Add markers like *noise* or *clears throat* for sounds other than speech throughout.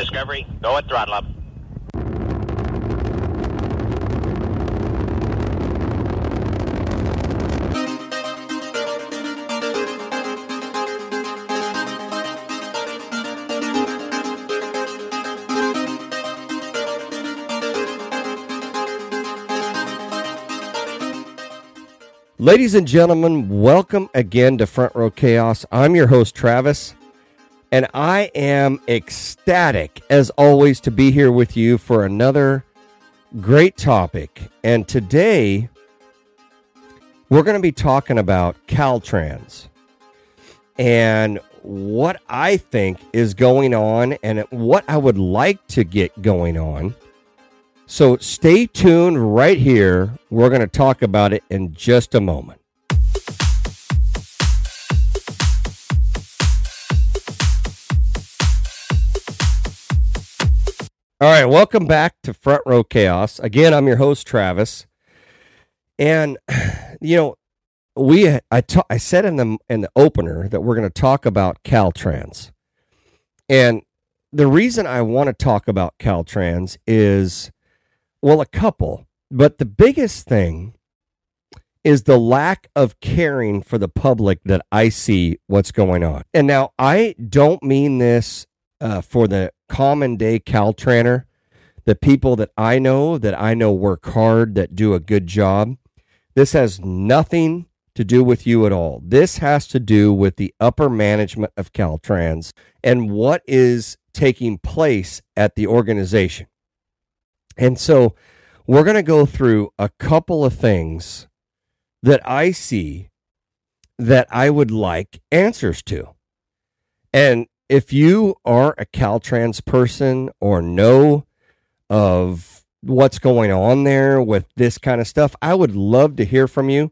Discovery, go at throttle up. Ladies and gentlemen, welcome again to Front Row Chaos. I'm your host, Travis, and I am ecstatic, as always, to be here with you for another great topic. And today, we're going to be talking about Caltrans and what I think is going on and what I would like to get going on so stay tuned right here. We're going to talk about it in just a moment. All right, welcome back to Front Row Chaos. Again, I'm your host Travis. And *sighs* you know, we I ta- I said in the in the opener that we're going to talk about Caltrans. And the reason I want to talk about Caltrans is well, a couple, but the biggest thing is the lack of caring for the public that I see what's going on. And now I don't mean this uh, for the common day Caltrainer, the people that I know that I know work hard, that do a good job. This has nothing to do with you at all. This has to do with the upper management of Caltrans and what is taking place at the organization. And so we're going to go through a couple of things that I see that I would like answers to. And if you are a Caltrans person or know of what's going on there with this kind of stuff, I would love to hear from you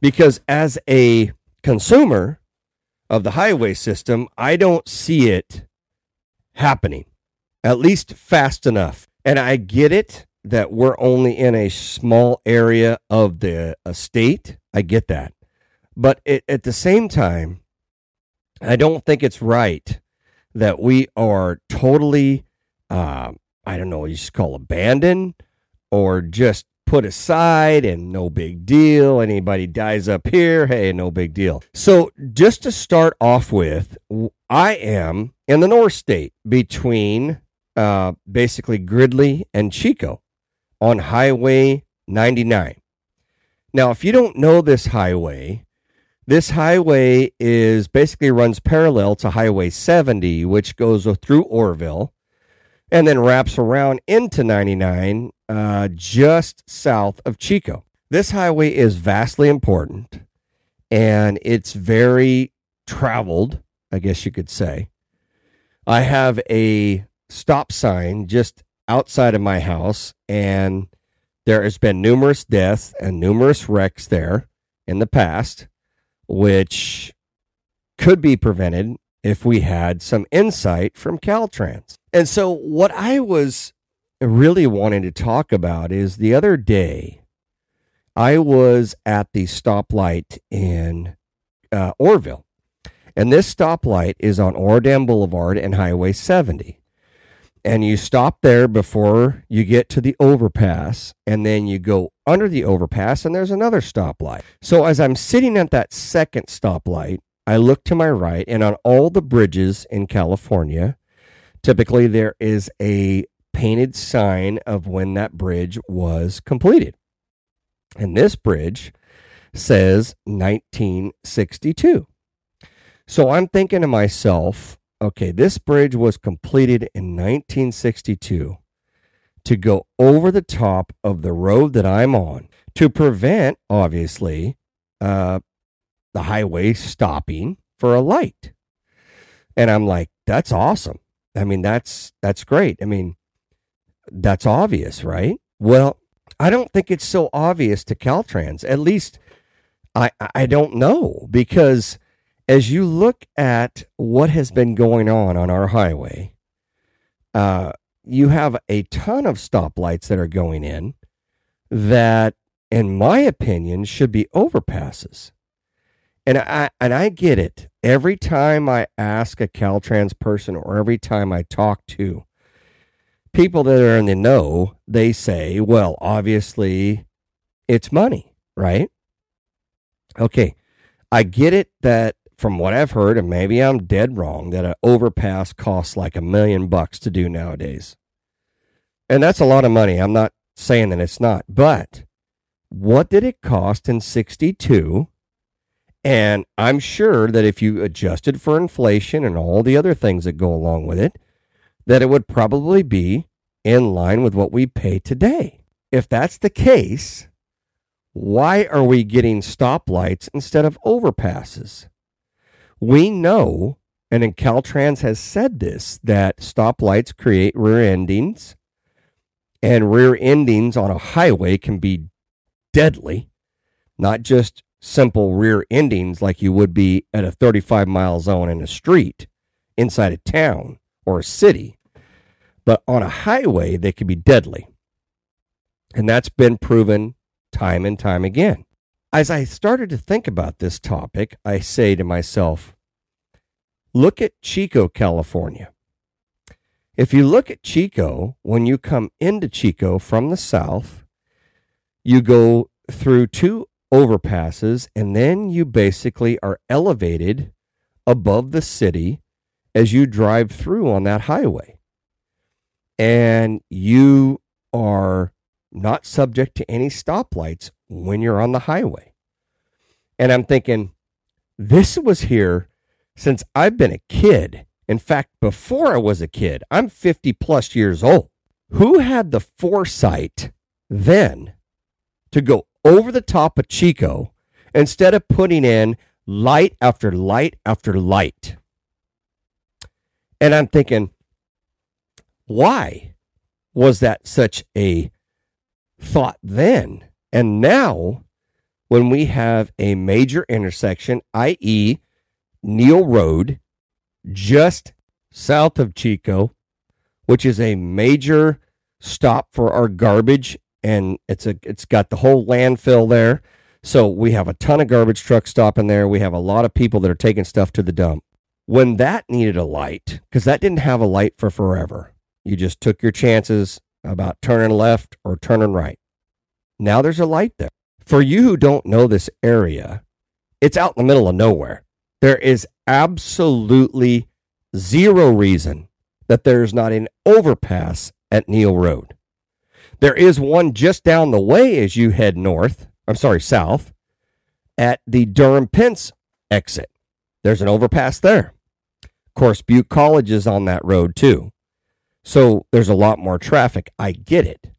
because as a consumer of the highway system, I don't see it happening, at least fast enough. And I get it that we're only in a small area of the state. I get that. But it, at the same time, I don't think it's right that we are totally, uh, I don't know, you just call abandoned or just put aside and no big deal. Anybody dies up here, hey, no big deal. So, just to start off with, I am in the North State between uh, basically Gridley and Chico on Highway 99. Now, if you don't know this highway, this highway is basically runs parallel to Highway 70, which goes through Oroville and then wraps around into 99 uh, just south of Chico. This highway is vastly important and it's very traveled, I guess you could say. I have a stop sign just outside of my house, and there has been numerous deaths and numerous wrecks there in the past, which could be prevented if we had some insight from Caltrans. And so, what I was really wanting to talk about is the other day, I was at the stoplight in uh, Oroville. And this stoplight is on Oro Dam Boulevard and Highway 70 and you stop there before you get to the overpass and then you go under the overpass and there's another stoplight. So as I'm sitting at that second stoplight, I look to my right and on all the bridges in California, typically there is a painted sign of when that bridge was completed. And this bridge says 1962. So I'm thinking to myself, okay, this bridge was completed in 1962 to go over the top of the road that I'm on to prevent, obviously, uh, the highway stopping for a light. And I'm like, that's awesome. I mean, that's that's great. I mean, that's obvious, right? Well, I don't think it's so obvious to Caltrans. At least I I don't know because as you look at what has been going on on our highway, uh, you have a ton of stoplights that are going in that, in my opinion, should be overpasses. And I and I get it. Every time I ask a Caltrans person or every time I talk to people that are in the know, they say, well, obviously it's money, right? Okay. I get it that from what I've heard, and maybe I'm dead wrong, that an overpass costs like a million bucks to do nowadays. And that's a lot of money. I'm not saying that it's not. But what did it cost in 62? And I'm sure that if you adjusted for inflation and all the other things that go along with it, that it would probably be in line with what we pay today. If that's the case, why are we getting stoplights instead of overpasses? We know, and Caltrans has said this, that stoplights create rear endings, and rear endings on a highway can be deadly, not just simple rear endings like you would be at a 35 mile zone in a street inside a town or a city, but on a highway, they can be deadly. And that's been proven time and time again. As I started to think about this topic, I say to myself, look at Chico, California. If you look at Chico, when you come into Chico from the south, you go through two overpasses and then you basically are elevated above the city as you drive through on that highway. And you are not subject to any stoplights when you're on the highway. And I'm thinking, this was here since I've been a kid. In fact, before I was a kid, I'm 50 plus years old. Who had the foresight then to go over the top of Chico instead of putting in light after light after light? And I'm thinking, why was that such a thought then. And now, when we have a major intersection, i.e., Neal Road, just south of Chico, which is a major stop for our garbage, and it's a it's got the whole landfill there. So we have a ton of garbage trucks stopping there. We have a lot of people that are taking stuff to the dump. When that needed a light, because that didn't have a light for forever, you just took your chances about turning left or turning right. Now there's a light there. For you who don't know this area, it's out in the middle of nowhere. There is absolutely zero reason that there's not an overpass at Neal Road. There is one just down the way as you head north, I'm sorry, south, at the Durham Pentz exit. There's an overpass there. Of course, Butte College is on that road too. So there's a lot more traffic. I get it.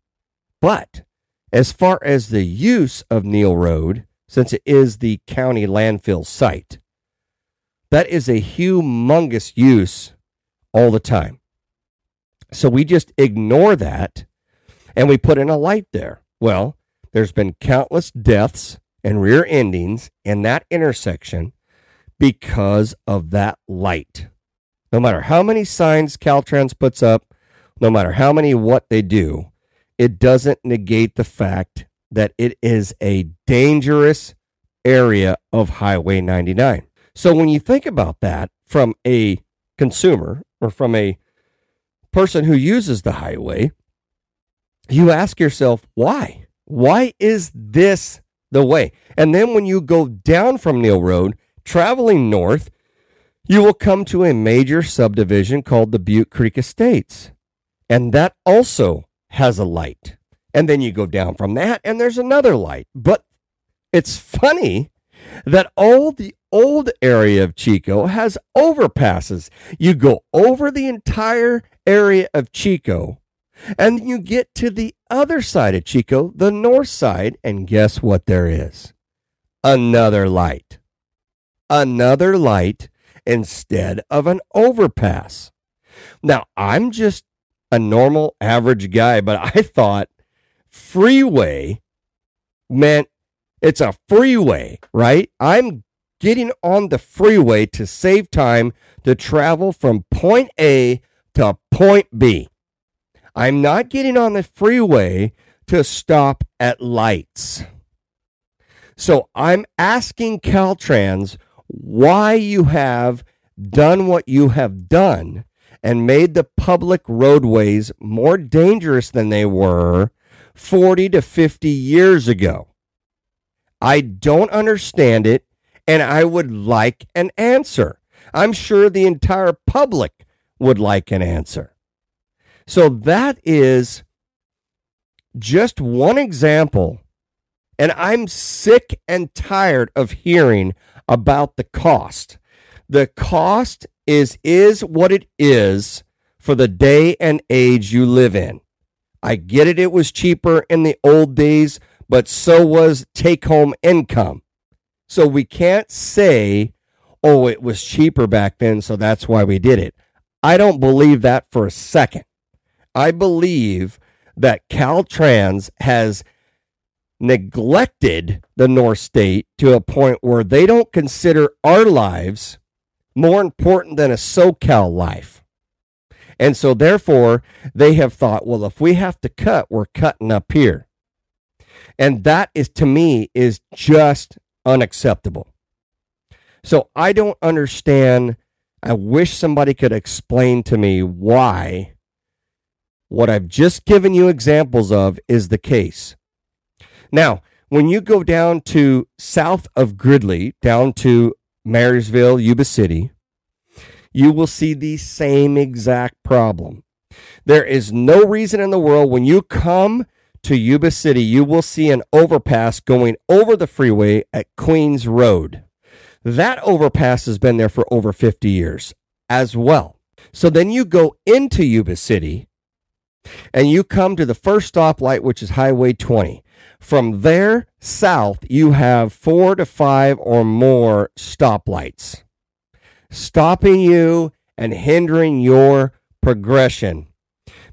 But as far as the use of Neal Road, since it is the county landfill site, that is a humongous use all the time. So we just ignore that and we put in a light there. Well, there's been countless deaths and rear endings in that intersection because of that light. No matter how many signs Caltrans puts up, no matter how many what they do, it doesn't negate the fact that it is a dangerous area of Highway 99. So when you think about that from a consumer or from a person who uses the highway, you ask yourself, why? Why is this the way? And then when you go down from Neal Road, traveling north, you will come to a major subdivision called the Butte Creek Estates. And that also has a light. And then you go down from that and there's another light. But it's funny that all the old area of Chico has overpasses. You go over the entire area of Chico and you get to the other side of Chico, the north side, and guess what there is? Another light. Another light instead of an overpass. Now, I'm just a normal average guy, but I thought freeway meant it's a freeway, right? I'm getting on the freeway to save time to travel from point A to point B. I'm not getting on the freeway to stop at lights. So I'm asking Caltrans why you have done what you have done and made the public roadways more dangerous than they were 40 to 50 years ago. I don't understand it, and I would like an answer. I'm sure the entire public would like an answer. So that is just one example. And I'm sick and tired of hearing about the cost. The cost is is what it is for the day and age you live in. I get it it was cheaper in the old days, but so was take home income. So we can't say, "Oh, it was cheaper back then, so that's why we did it." I don't believe that for a second. I believe that Caltrans has neglected the North State to a point where they don't consider our lives more important than a SoCal life. And so, therefore, they have thought, well, if we have to cut, we're cutting up here. And that is, to me, is just unacceptable. So I don't understand. I wish somebody could explain to me why what I've just given you examples of is the case. Now, when you go down to south of Gridley, down to Marysville, Yuba City, you will see the same exact problem. There is no reason in the world when you come to Yuba City, you will see an overpass going over the freeway at Queens Road. That overpass has been there for over 50 years as well. So then you go into Yuba City and you come to the first stoplight, which is Highway 20. From there south, you have four to five or more stoplights stopping you and hindering your progression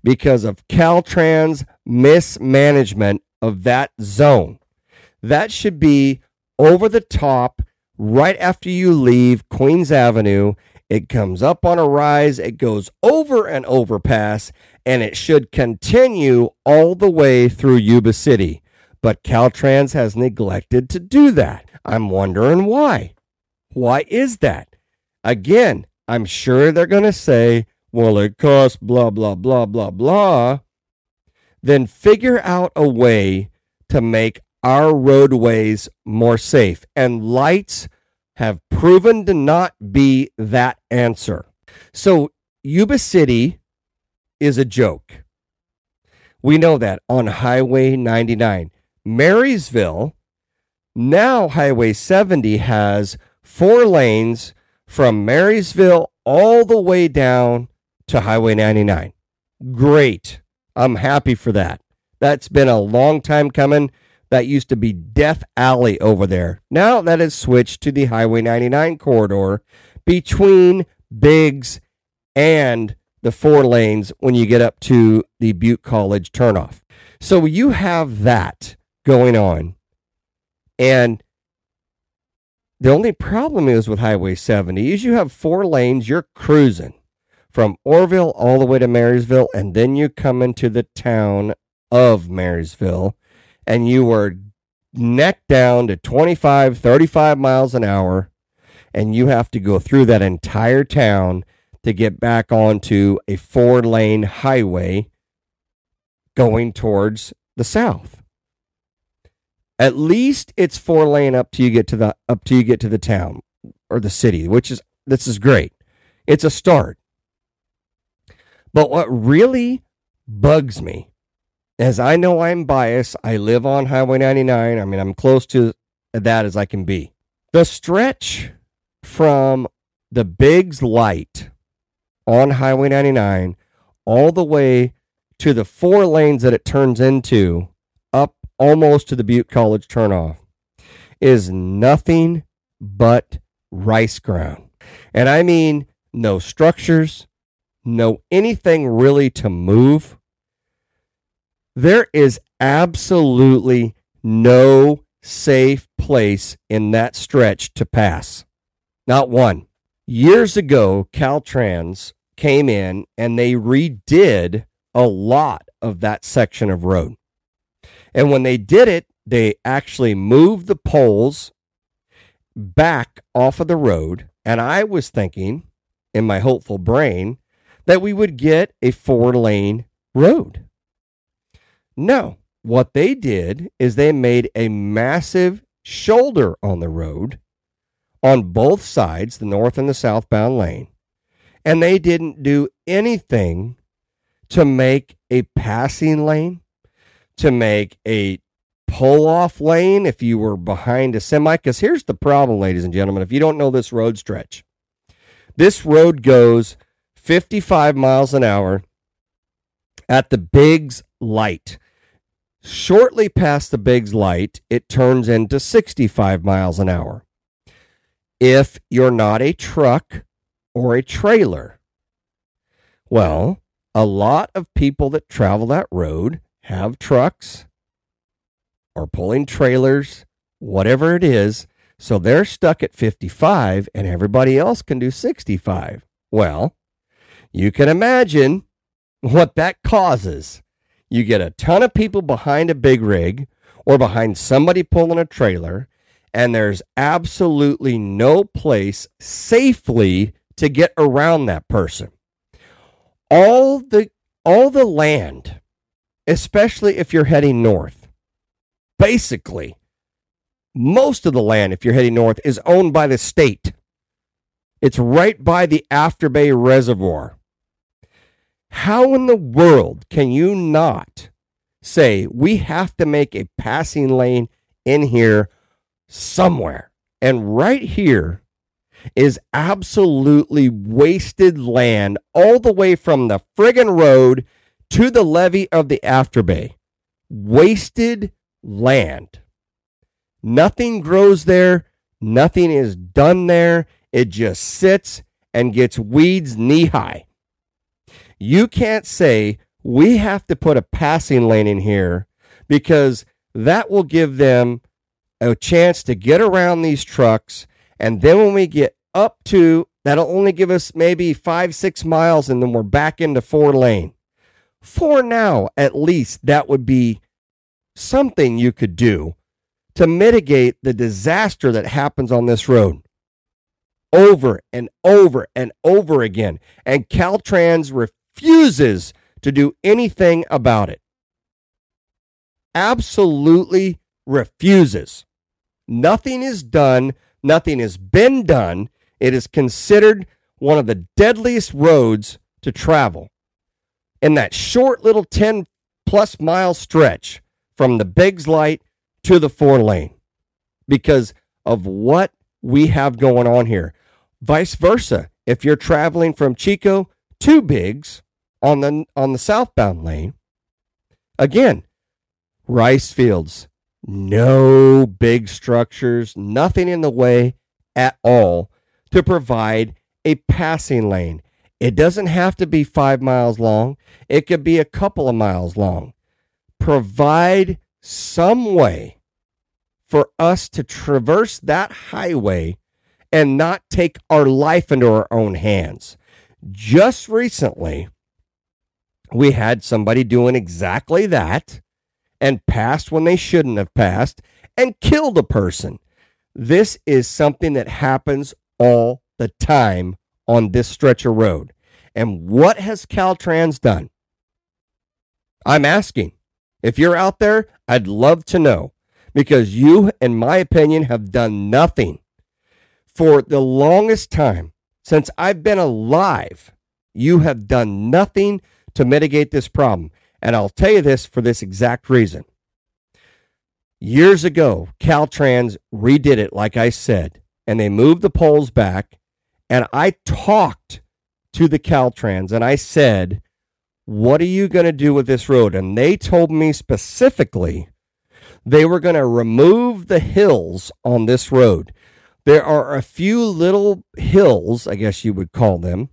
because of Caltrans mismanagement of that zone. That should be over the top right after you leave Queens Avenue. It comes up on a rise, it goes over an overpass, and it should continue all the way through Yuba City. But Caltrans has neglected to do that. I'm wondering why. Why is that? Again, I'm sure they're going to say, well, it costs blah, blah, blah, blah, blah. Then figure out a way to make our roadways more safe. And lights have proven to not be that answer. So, Yuba City is a joke. We know that on Highway 99. Marysville, now Highway 70 has four lanes from Marysville all the way down to Highway 99. Great. I'm happy for that. That's been a long time coming. That used to be Death Alley over there. Now that has switched to the Highway 99 corridor between Biggs and the four lanes when you get up to the Butte College turnoff. So you have that going on. And the only problem is with Highway 70 is you have four lanes, you're cruising from Oroville all the way to Marysville, and then you come into the town of Marysville, and you are neck down to 25, 35 miles an hour, and you have to go through that entire town to get back onto a four lane highway going towards the south. At least it's four lane up to you get to the up to you get to the town or the city, which is this is great. It's a start. But what really bugs me, as I know I'm biased, I live on Highway 99. I mean, I'm close to that as I can be. The stretch from the Biggs light on Highway 99 all the way to the four lanes that it turns into almost to the Butte College turnoff is nothing but rice ground. And I mean, no structures, no anything really to move. There is absolutely no safe place in that stretch to pass. Not one. Years ago, Caltrans came in and they redid a lot of that section of road. And when they did it, they actually moved the poles back off of the road. And I was thinking in my hopeful brain that we would get a four lane road. No, what they did is they made a massive shoulder on the road on both sides, the north and the southbound lane. And they didn't do anything to make a passing lane, to make a pull off lane if you were behind a semi. Because here's the problem, ladies and gentlemen. If you don't know this road stretch, this road goes 55 miles an hour at the Biggs light. Shortly past the Biggs light, it turns into 65 miles an hour. If you're not a truck or a trailer, well, a lot of people that travel that road have trucks or pulling trailers, whatever it is. So they're stuck at 55 and everybody else can do 65. Well, you can imagine what that causes. You get a ton of people behind a big rig or behind somebody pulling a trailer, and there's absolutely no place safely to get around that person. All the all the land, especially if you're heading north, basically most of the land if you're heading north is owned by the state. It's right by the Afterbay Reservoir. How in the world can you not say we have to make a passing lane in here somewhere? And right here is absolutely wasted land all the way from the friggin' road to the levee of the Afterbay. Wasted land. Nothing grows there. Nothing is done there. It just sits and gets weeds knee high. You can't say we have to put a passing lane in here because that will give them a chance to get around these trucks. And then when we get up to, that'll only give us maybe five, six miles, and then we're back into four lane. For now, at least, that would be something you could do to mitigate the disaster that happens on this road over and over and over again. And Caltrans refuses to do anything about it. Absolutely refuses. Nothing is done. Nothing has been done. It is considered one of the deadliest roads to travel. In that short little 10 plus mile stretch from the Biggs Light to the four lane because of what we have going on here. Vice versa, if you're traveling from Chico to Biggs, on the on the southbound lane. Again, rice fields, no big structures, nothing in the way at all to provide a passing lane. It doesn't have to be five miles long, it could be a couple of miles long. Provide some way for us to traverse that highway and not take our life into our own hands. Just recently, we had somebody doing exactly that and passed when they shouldn't have passed and killed a person. This is something that happens all the time on this stretch of road. And what has Caltrans done? I'm asking. If you're out there, I'd love to know because you, in my opinion, have done nothing for the longest time since I've been alive. You have done nothing to mitigate this problem. And I'll tell you this for this exact reason. Years ago, Caltrans redid it, like I said, and they moved the poles back. And I talked to the Caltrans and I said, What are you going to do with this road? And they told me specifically they were going to remove the hills on this road. There are a few little hills, I guess you would call them,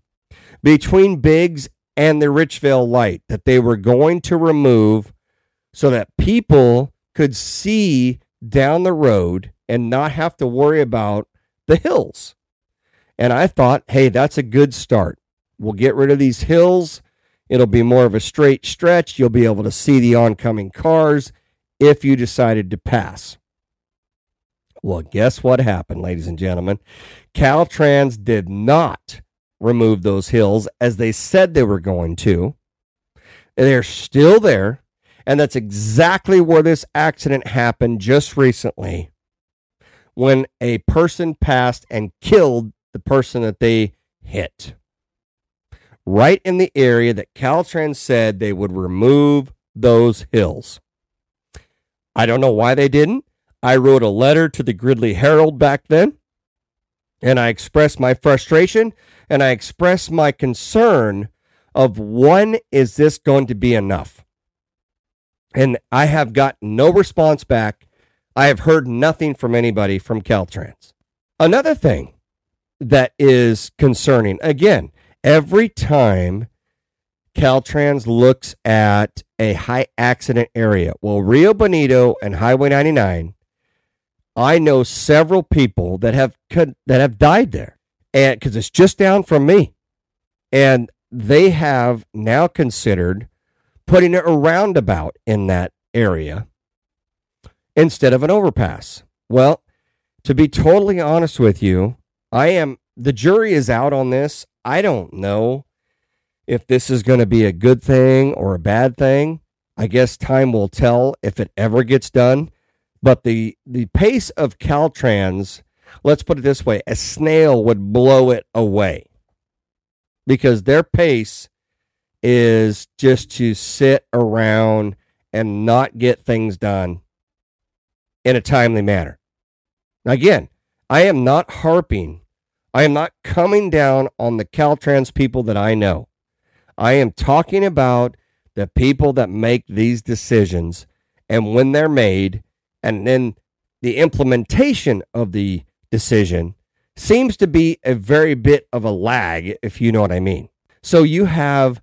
between Biggs and the Richvale light that they were going to remove so that people could see down the road and not have to worry about the hills. And I thought, hey, that's a good start. We'll get rid of these hills. It'll be more of a straight stretch. You'll be able to see the oncoming cars if you decided to pass. Well, guess what happened, ladies and gentlemen? Caltrans did not remove those hills as they said they were going to. They're still there. And that's exactly where this accident happened just recently when a person passed and killed the person that they hit. Right in the area that Caltrans said they would remove those hills. I don't know why they didn't. I wrote a letter to the Gridley Herald back then, and I expressed my frustration and I expressed my concern of when is this going to be enough? And I have got no response back. I have heard nothing from anybody from Caltrans. Another thing that is concerning, again, every time Caltrans looks at a high accident area, well, Rio Bonito and Highway 99, I know several people that have that have died there, and because it's just down from me, and they have now considered putting a roundabout in that area instead of an overpass. Well, to be totally honest with you, I am the jury is out on this. I don't know if this is going to be a good thing or a bad thing. I guess time will tell if it ever gets done. But the the pace of Caltrans, let's put it this way, a snail would blow it away. Because their pace is just to sit around and not get things done in a timely manner. Again, I am not harping, I am not coming down on the Caltrans people that I know. I am talking about the people that make these decisions and when they're made, and then the implementation of the decision seems to be a very bit of a lag, if you know what I mean. So you have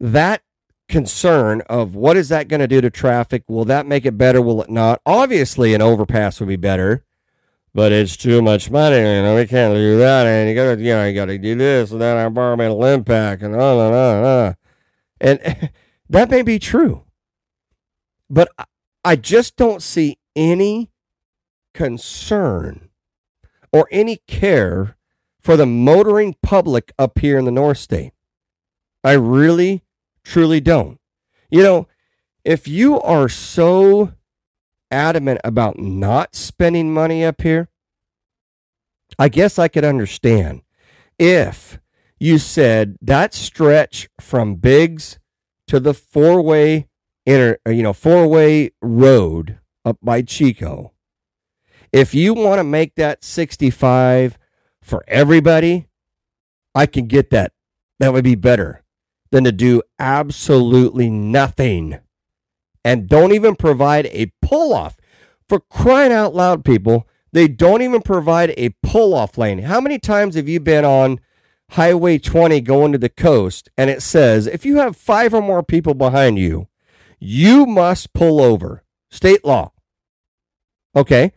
that concern of what is that going to do to traffic? Will that make it better? Will it not? Obviously, an overpass would be better, but it's too much money. You know, we can't do that, and you got to, you know, you got to do this and that environmental impact, and on and on and on. And that may be true, but I just don't see any concern or any care for the motoring public up here in the North State. I really truly don't. You know, if you are so adamant about not spending money up here, I guess I could understand if you said that stretch from Biggs to the four way inter, uh, you know, four way road up by Chico. If you want to make that 65 for everybody, I can get that. That would be better than to do absolutely nothing and don't even provide a pull off. For crying out loud, people, they don't even provide a pull off lane. How many times have you been on Highway 20 going to the coast and it says if you have five or more people behind you, you must pull over? State law. Okay.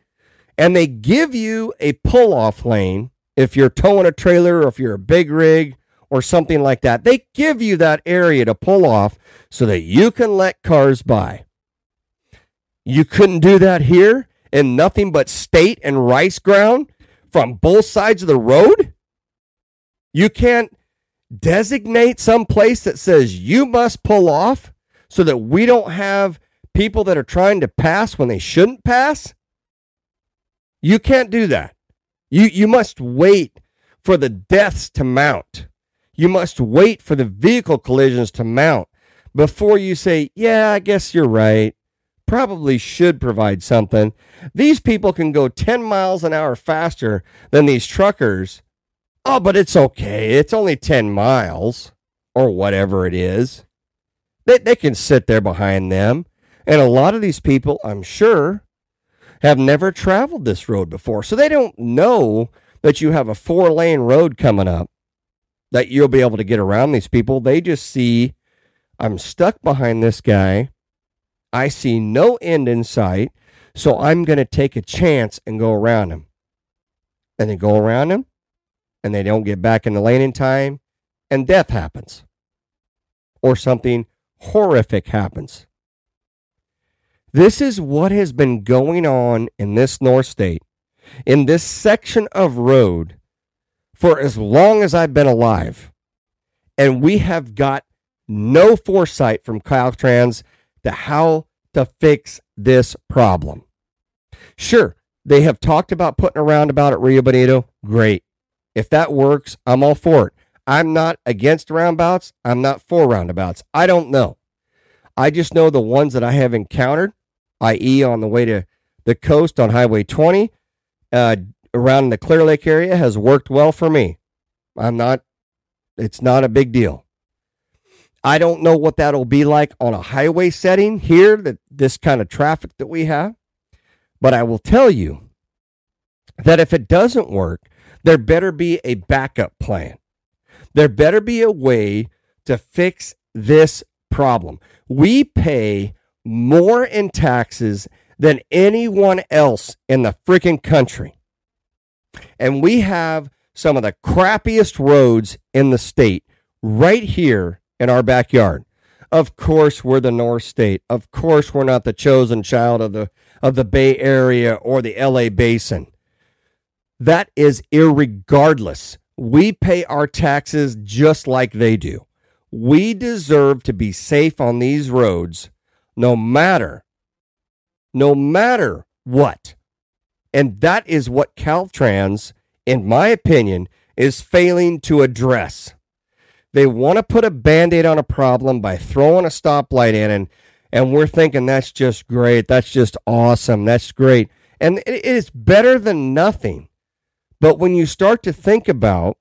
And they give you a pull off lane if you're towing a trailer or if you're a big rig or something like that. They give you that area to pull off so that you can let cars by. You couldn't do that here in nothing but state and rice ground from both sides of the road? You can't designate some place that says you must pull off so that we don't have people that are trying to pass when they shouldn't pass? You can't do that. You you must wait for the deaths to mount. You must wait for the vehicle collisions to mount before you say, yeah, I guess you're right. Probably should provide something. These people can go 10 miles an hour faster than these truckers. Oh, but it's okay. It's only 10 miles or whatever it is. They, they can sit there behind them. And a lot of these people, I'm sure, have never traveled this road before. So they don't know that you have a four lane road coming up that you'll be able to get around these people. They just see I'm stuck behind this guy. I see no end in sight. So I'm going to take a chance and go around him. And they go around him and they don't get back in the lane in time and death happens or something horrific happens. This is what has been going on in this North State, in this section of road for as long as I've been alive. And we have got no foresight from Caltrans to how to fix this problem. Sure, they have talked about putting a roundabout at Rio Bonito. Great. If that works, I'm all for it. I'm not against roundabouts. I'm not for roundabouts. I don't know. I just know the ones that I have encountered, i.e., on the way to the coast on Highway 20, uh, around the Clear Lake area, has worked well for me. I'm not, it's not a big deal. I don't know what that'll be like on a highway setting here, that this kind of traffic that we have. But I will tell you that if it doesn't work, there better be a backup plan. There better be a way to fix this problem. We pay more in taxes than anyone else in the freaking country. And we have some of the crappiest roads in the state right here in our backyard. Of course, we're the North State. Of course, we're not the chosen child of the of the Bay Area or the LA Basin. That is irregardless. We pay our taxes just like they do. We deserve to be safe on these roads no matter no matter what. And that is what Caltrans in my opinion is failing to address. They want to put a band aid on a problem by throwing a stoplight in, and, and we're thinking that's just great. That's just awesome. That's great. And it is better than nothing. But when you start to think about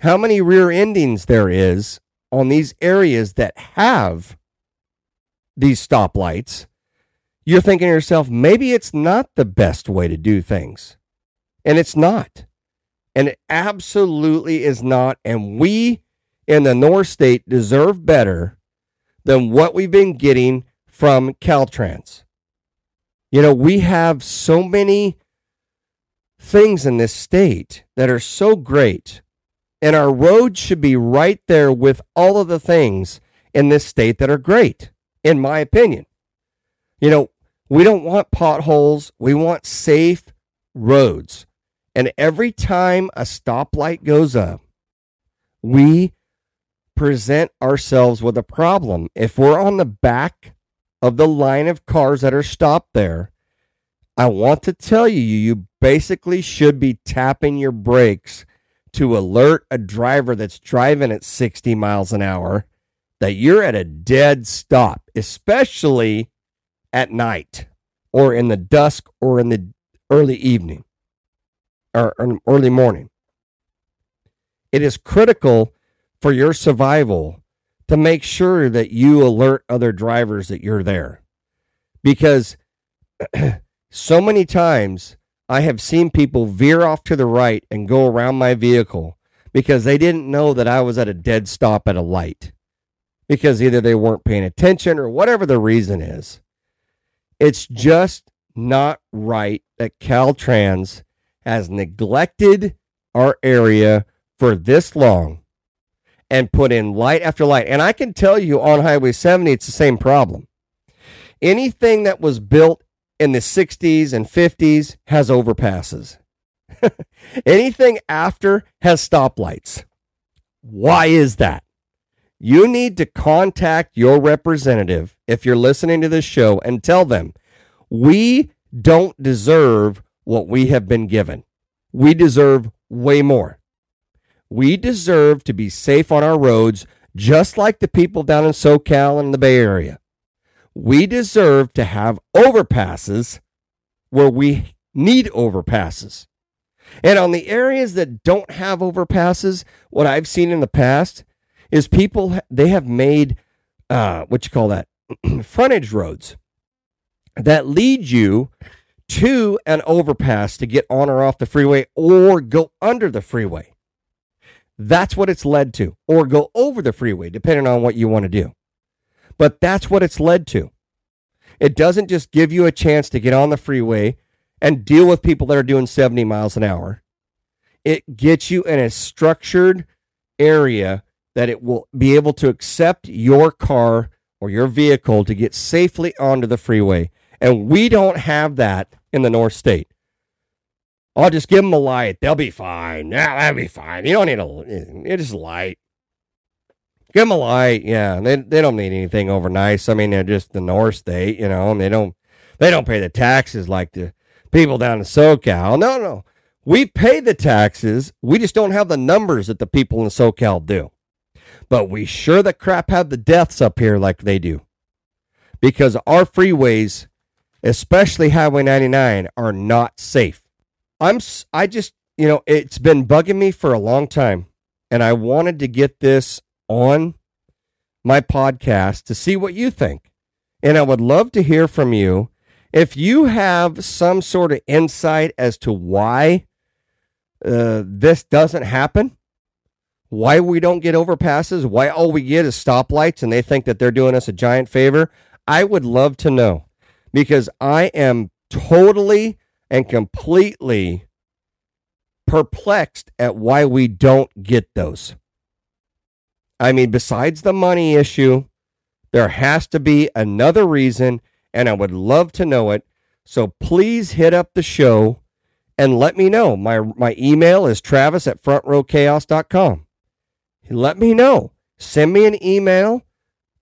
how many rear endings there is on these areas that have these stoplights, you're thinking to yourself, maybe it's not the best way to do things. And it's not. And it absolutely is not. And we in the North State deserve better than what we've been getting from Caltrans. You know, we have so many things in this state that are so great, and our roads should be right there with all of the things in this state that are great, in my opinion. You know, we don't want potholes, we want safe roads. And every time a stoplight goes up, we present ourselves with a problem. If we're on the back of the line of cars that are stopped there, I want to tell you, you basically should be tapping your brakes to alert a driver that's driving at 60 miles an hour that you're at a dead stop, especially at night or in the dusk or in the early evening or early morning. It is critical for your survival to make sure that you alert other drivers that you're there. Because *clears throat* so many times I have seen people veer off to the right and go around my vehicle because they didn't know that I was at a dead stop at a light because either they weren't paying attention or whatever the reason is. It's just not right that Caltrans has neglected our area for this long and put in light after light. And I can tell you on Highway 70, it's the same problem. Anything that was built in the 60s and 50s has overpasses. *laughs* Anything after has stoplights. Why is that? You need to contact your representative if you're listening to this show and tell them we don't deserve what we have been given. We deserve way more. We deserve to be safe on our roads, just like the people down in SoCal and the Bay Area. We deserve to have overpasses where we need overpasses. And on the areas that don't have overpasses, what I've seen in the past is people they have made uh, what you call that *clears throat* frontage roads that lead you to an overpass to get on or off the freeway or go under the freeway. That's what it's led to, or go over the freeway, depending on what you want to do. But that's what it's led to. It doesn't just give you a chance to get on the freeway and deal with people that are doing 70 miles an hour. It gets you in a structured area that it will be able to accept your car or your vehicle to get safely onto the freeway. And we don't have that in the North State. I'll just give them a light. They'll be fine. Yeah, that'll be fine. You don't need a. It eh, is light. Give them a light. Yeah, they they don't need anything overnight. I mean, they're just the North State, you know, and they don't they don't pay the taxes like the people down in SoCal. No, no, we pay the taxes. We just don't have the numbers that the people in SoCal do. But we sure the crap have the deaths up here like they do, because our freeways, especially Highway 99, are not safe. I'm I just you know it's been bugging me for a long time, and I wanted to get this on my podcast to see what you think. And I would love to hear from you if you have some sort of insight as to why uh, this doesn't happen, why we don't get overpasses, why all we get is stoplights and they think that they're doing us a giant favor. I would love to know because I am totally and completely perplexed at why we don't get those. I mean, besides the money issue, there has to be another reason, and I would love to know it. So please hit up the show and let me know. My my email is travis at frontrowchaos.com. Let me know. Send me an email.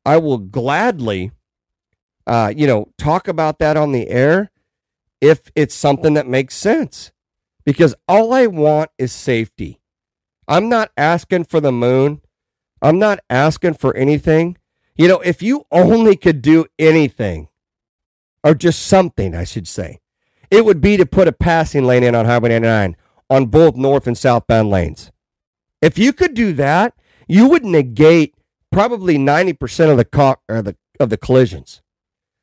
I will gladly, uh, you know, talk about that on the air if it's something that makes sense. Because all I want is safety. I'm not asking for the moon. I'm not asking for anything. You know, if you only could do anything, or just something, I should say, it would be to put a passing lane in on Highway 99 on both north and southbound lanes. If you could do that, you would negate probably 90% of the, co- the of the collisions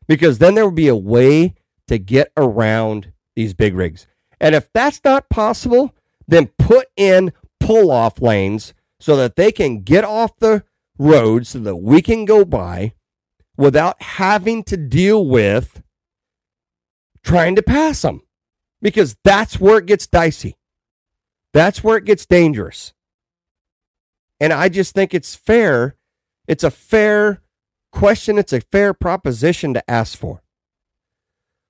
because then there would be a way to get around these big rigs. And if that's not possible, then put in pull off lanes so that they can get off the road so that we can go by without having to deal with trying to pass them because that's where it gets dicey. That's where it gets dangerous. And I just think it's fair. It's a fair question. It's a fair proposition to ask for.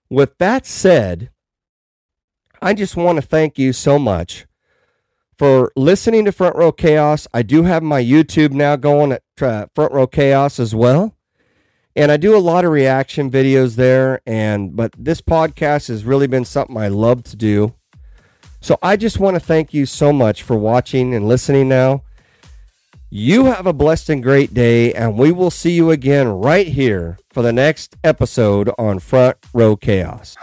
With that said, I just want to thank you so much for listening to Front Row Chaos. I do have my YouTube now going at uh, Front Row Chaos as well. And I do a lot of reaction videos there and but this podcast has really been something I love to do. So I just want to thank you so much for watching and listening now. You have a blessed and great day and we will see you again right here for the next episode on Front Row Chaos.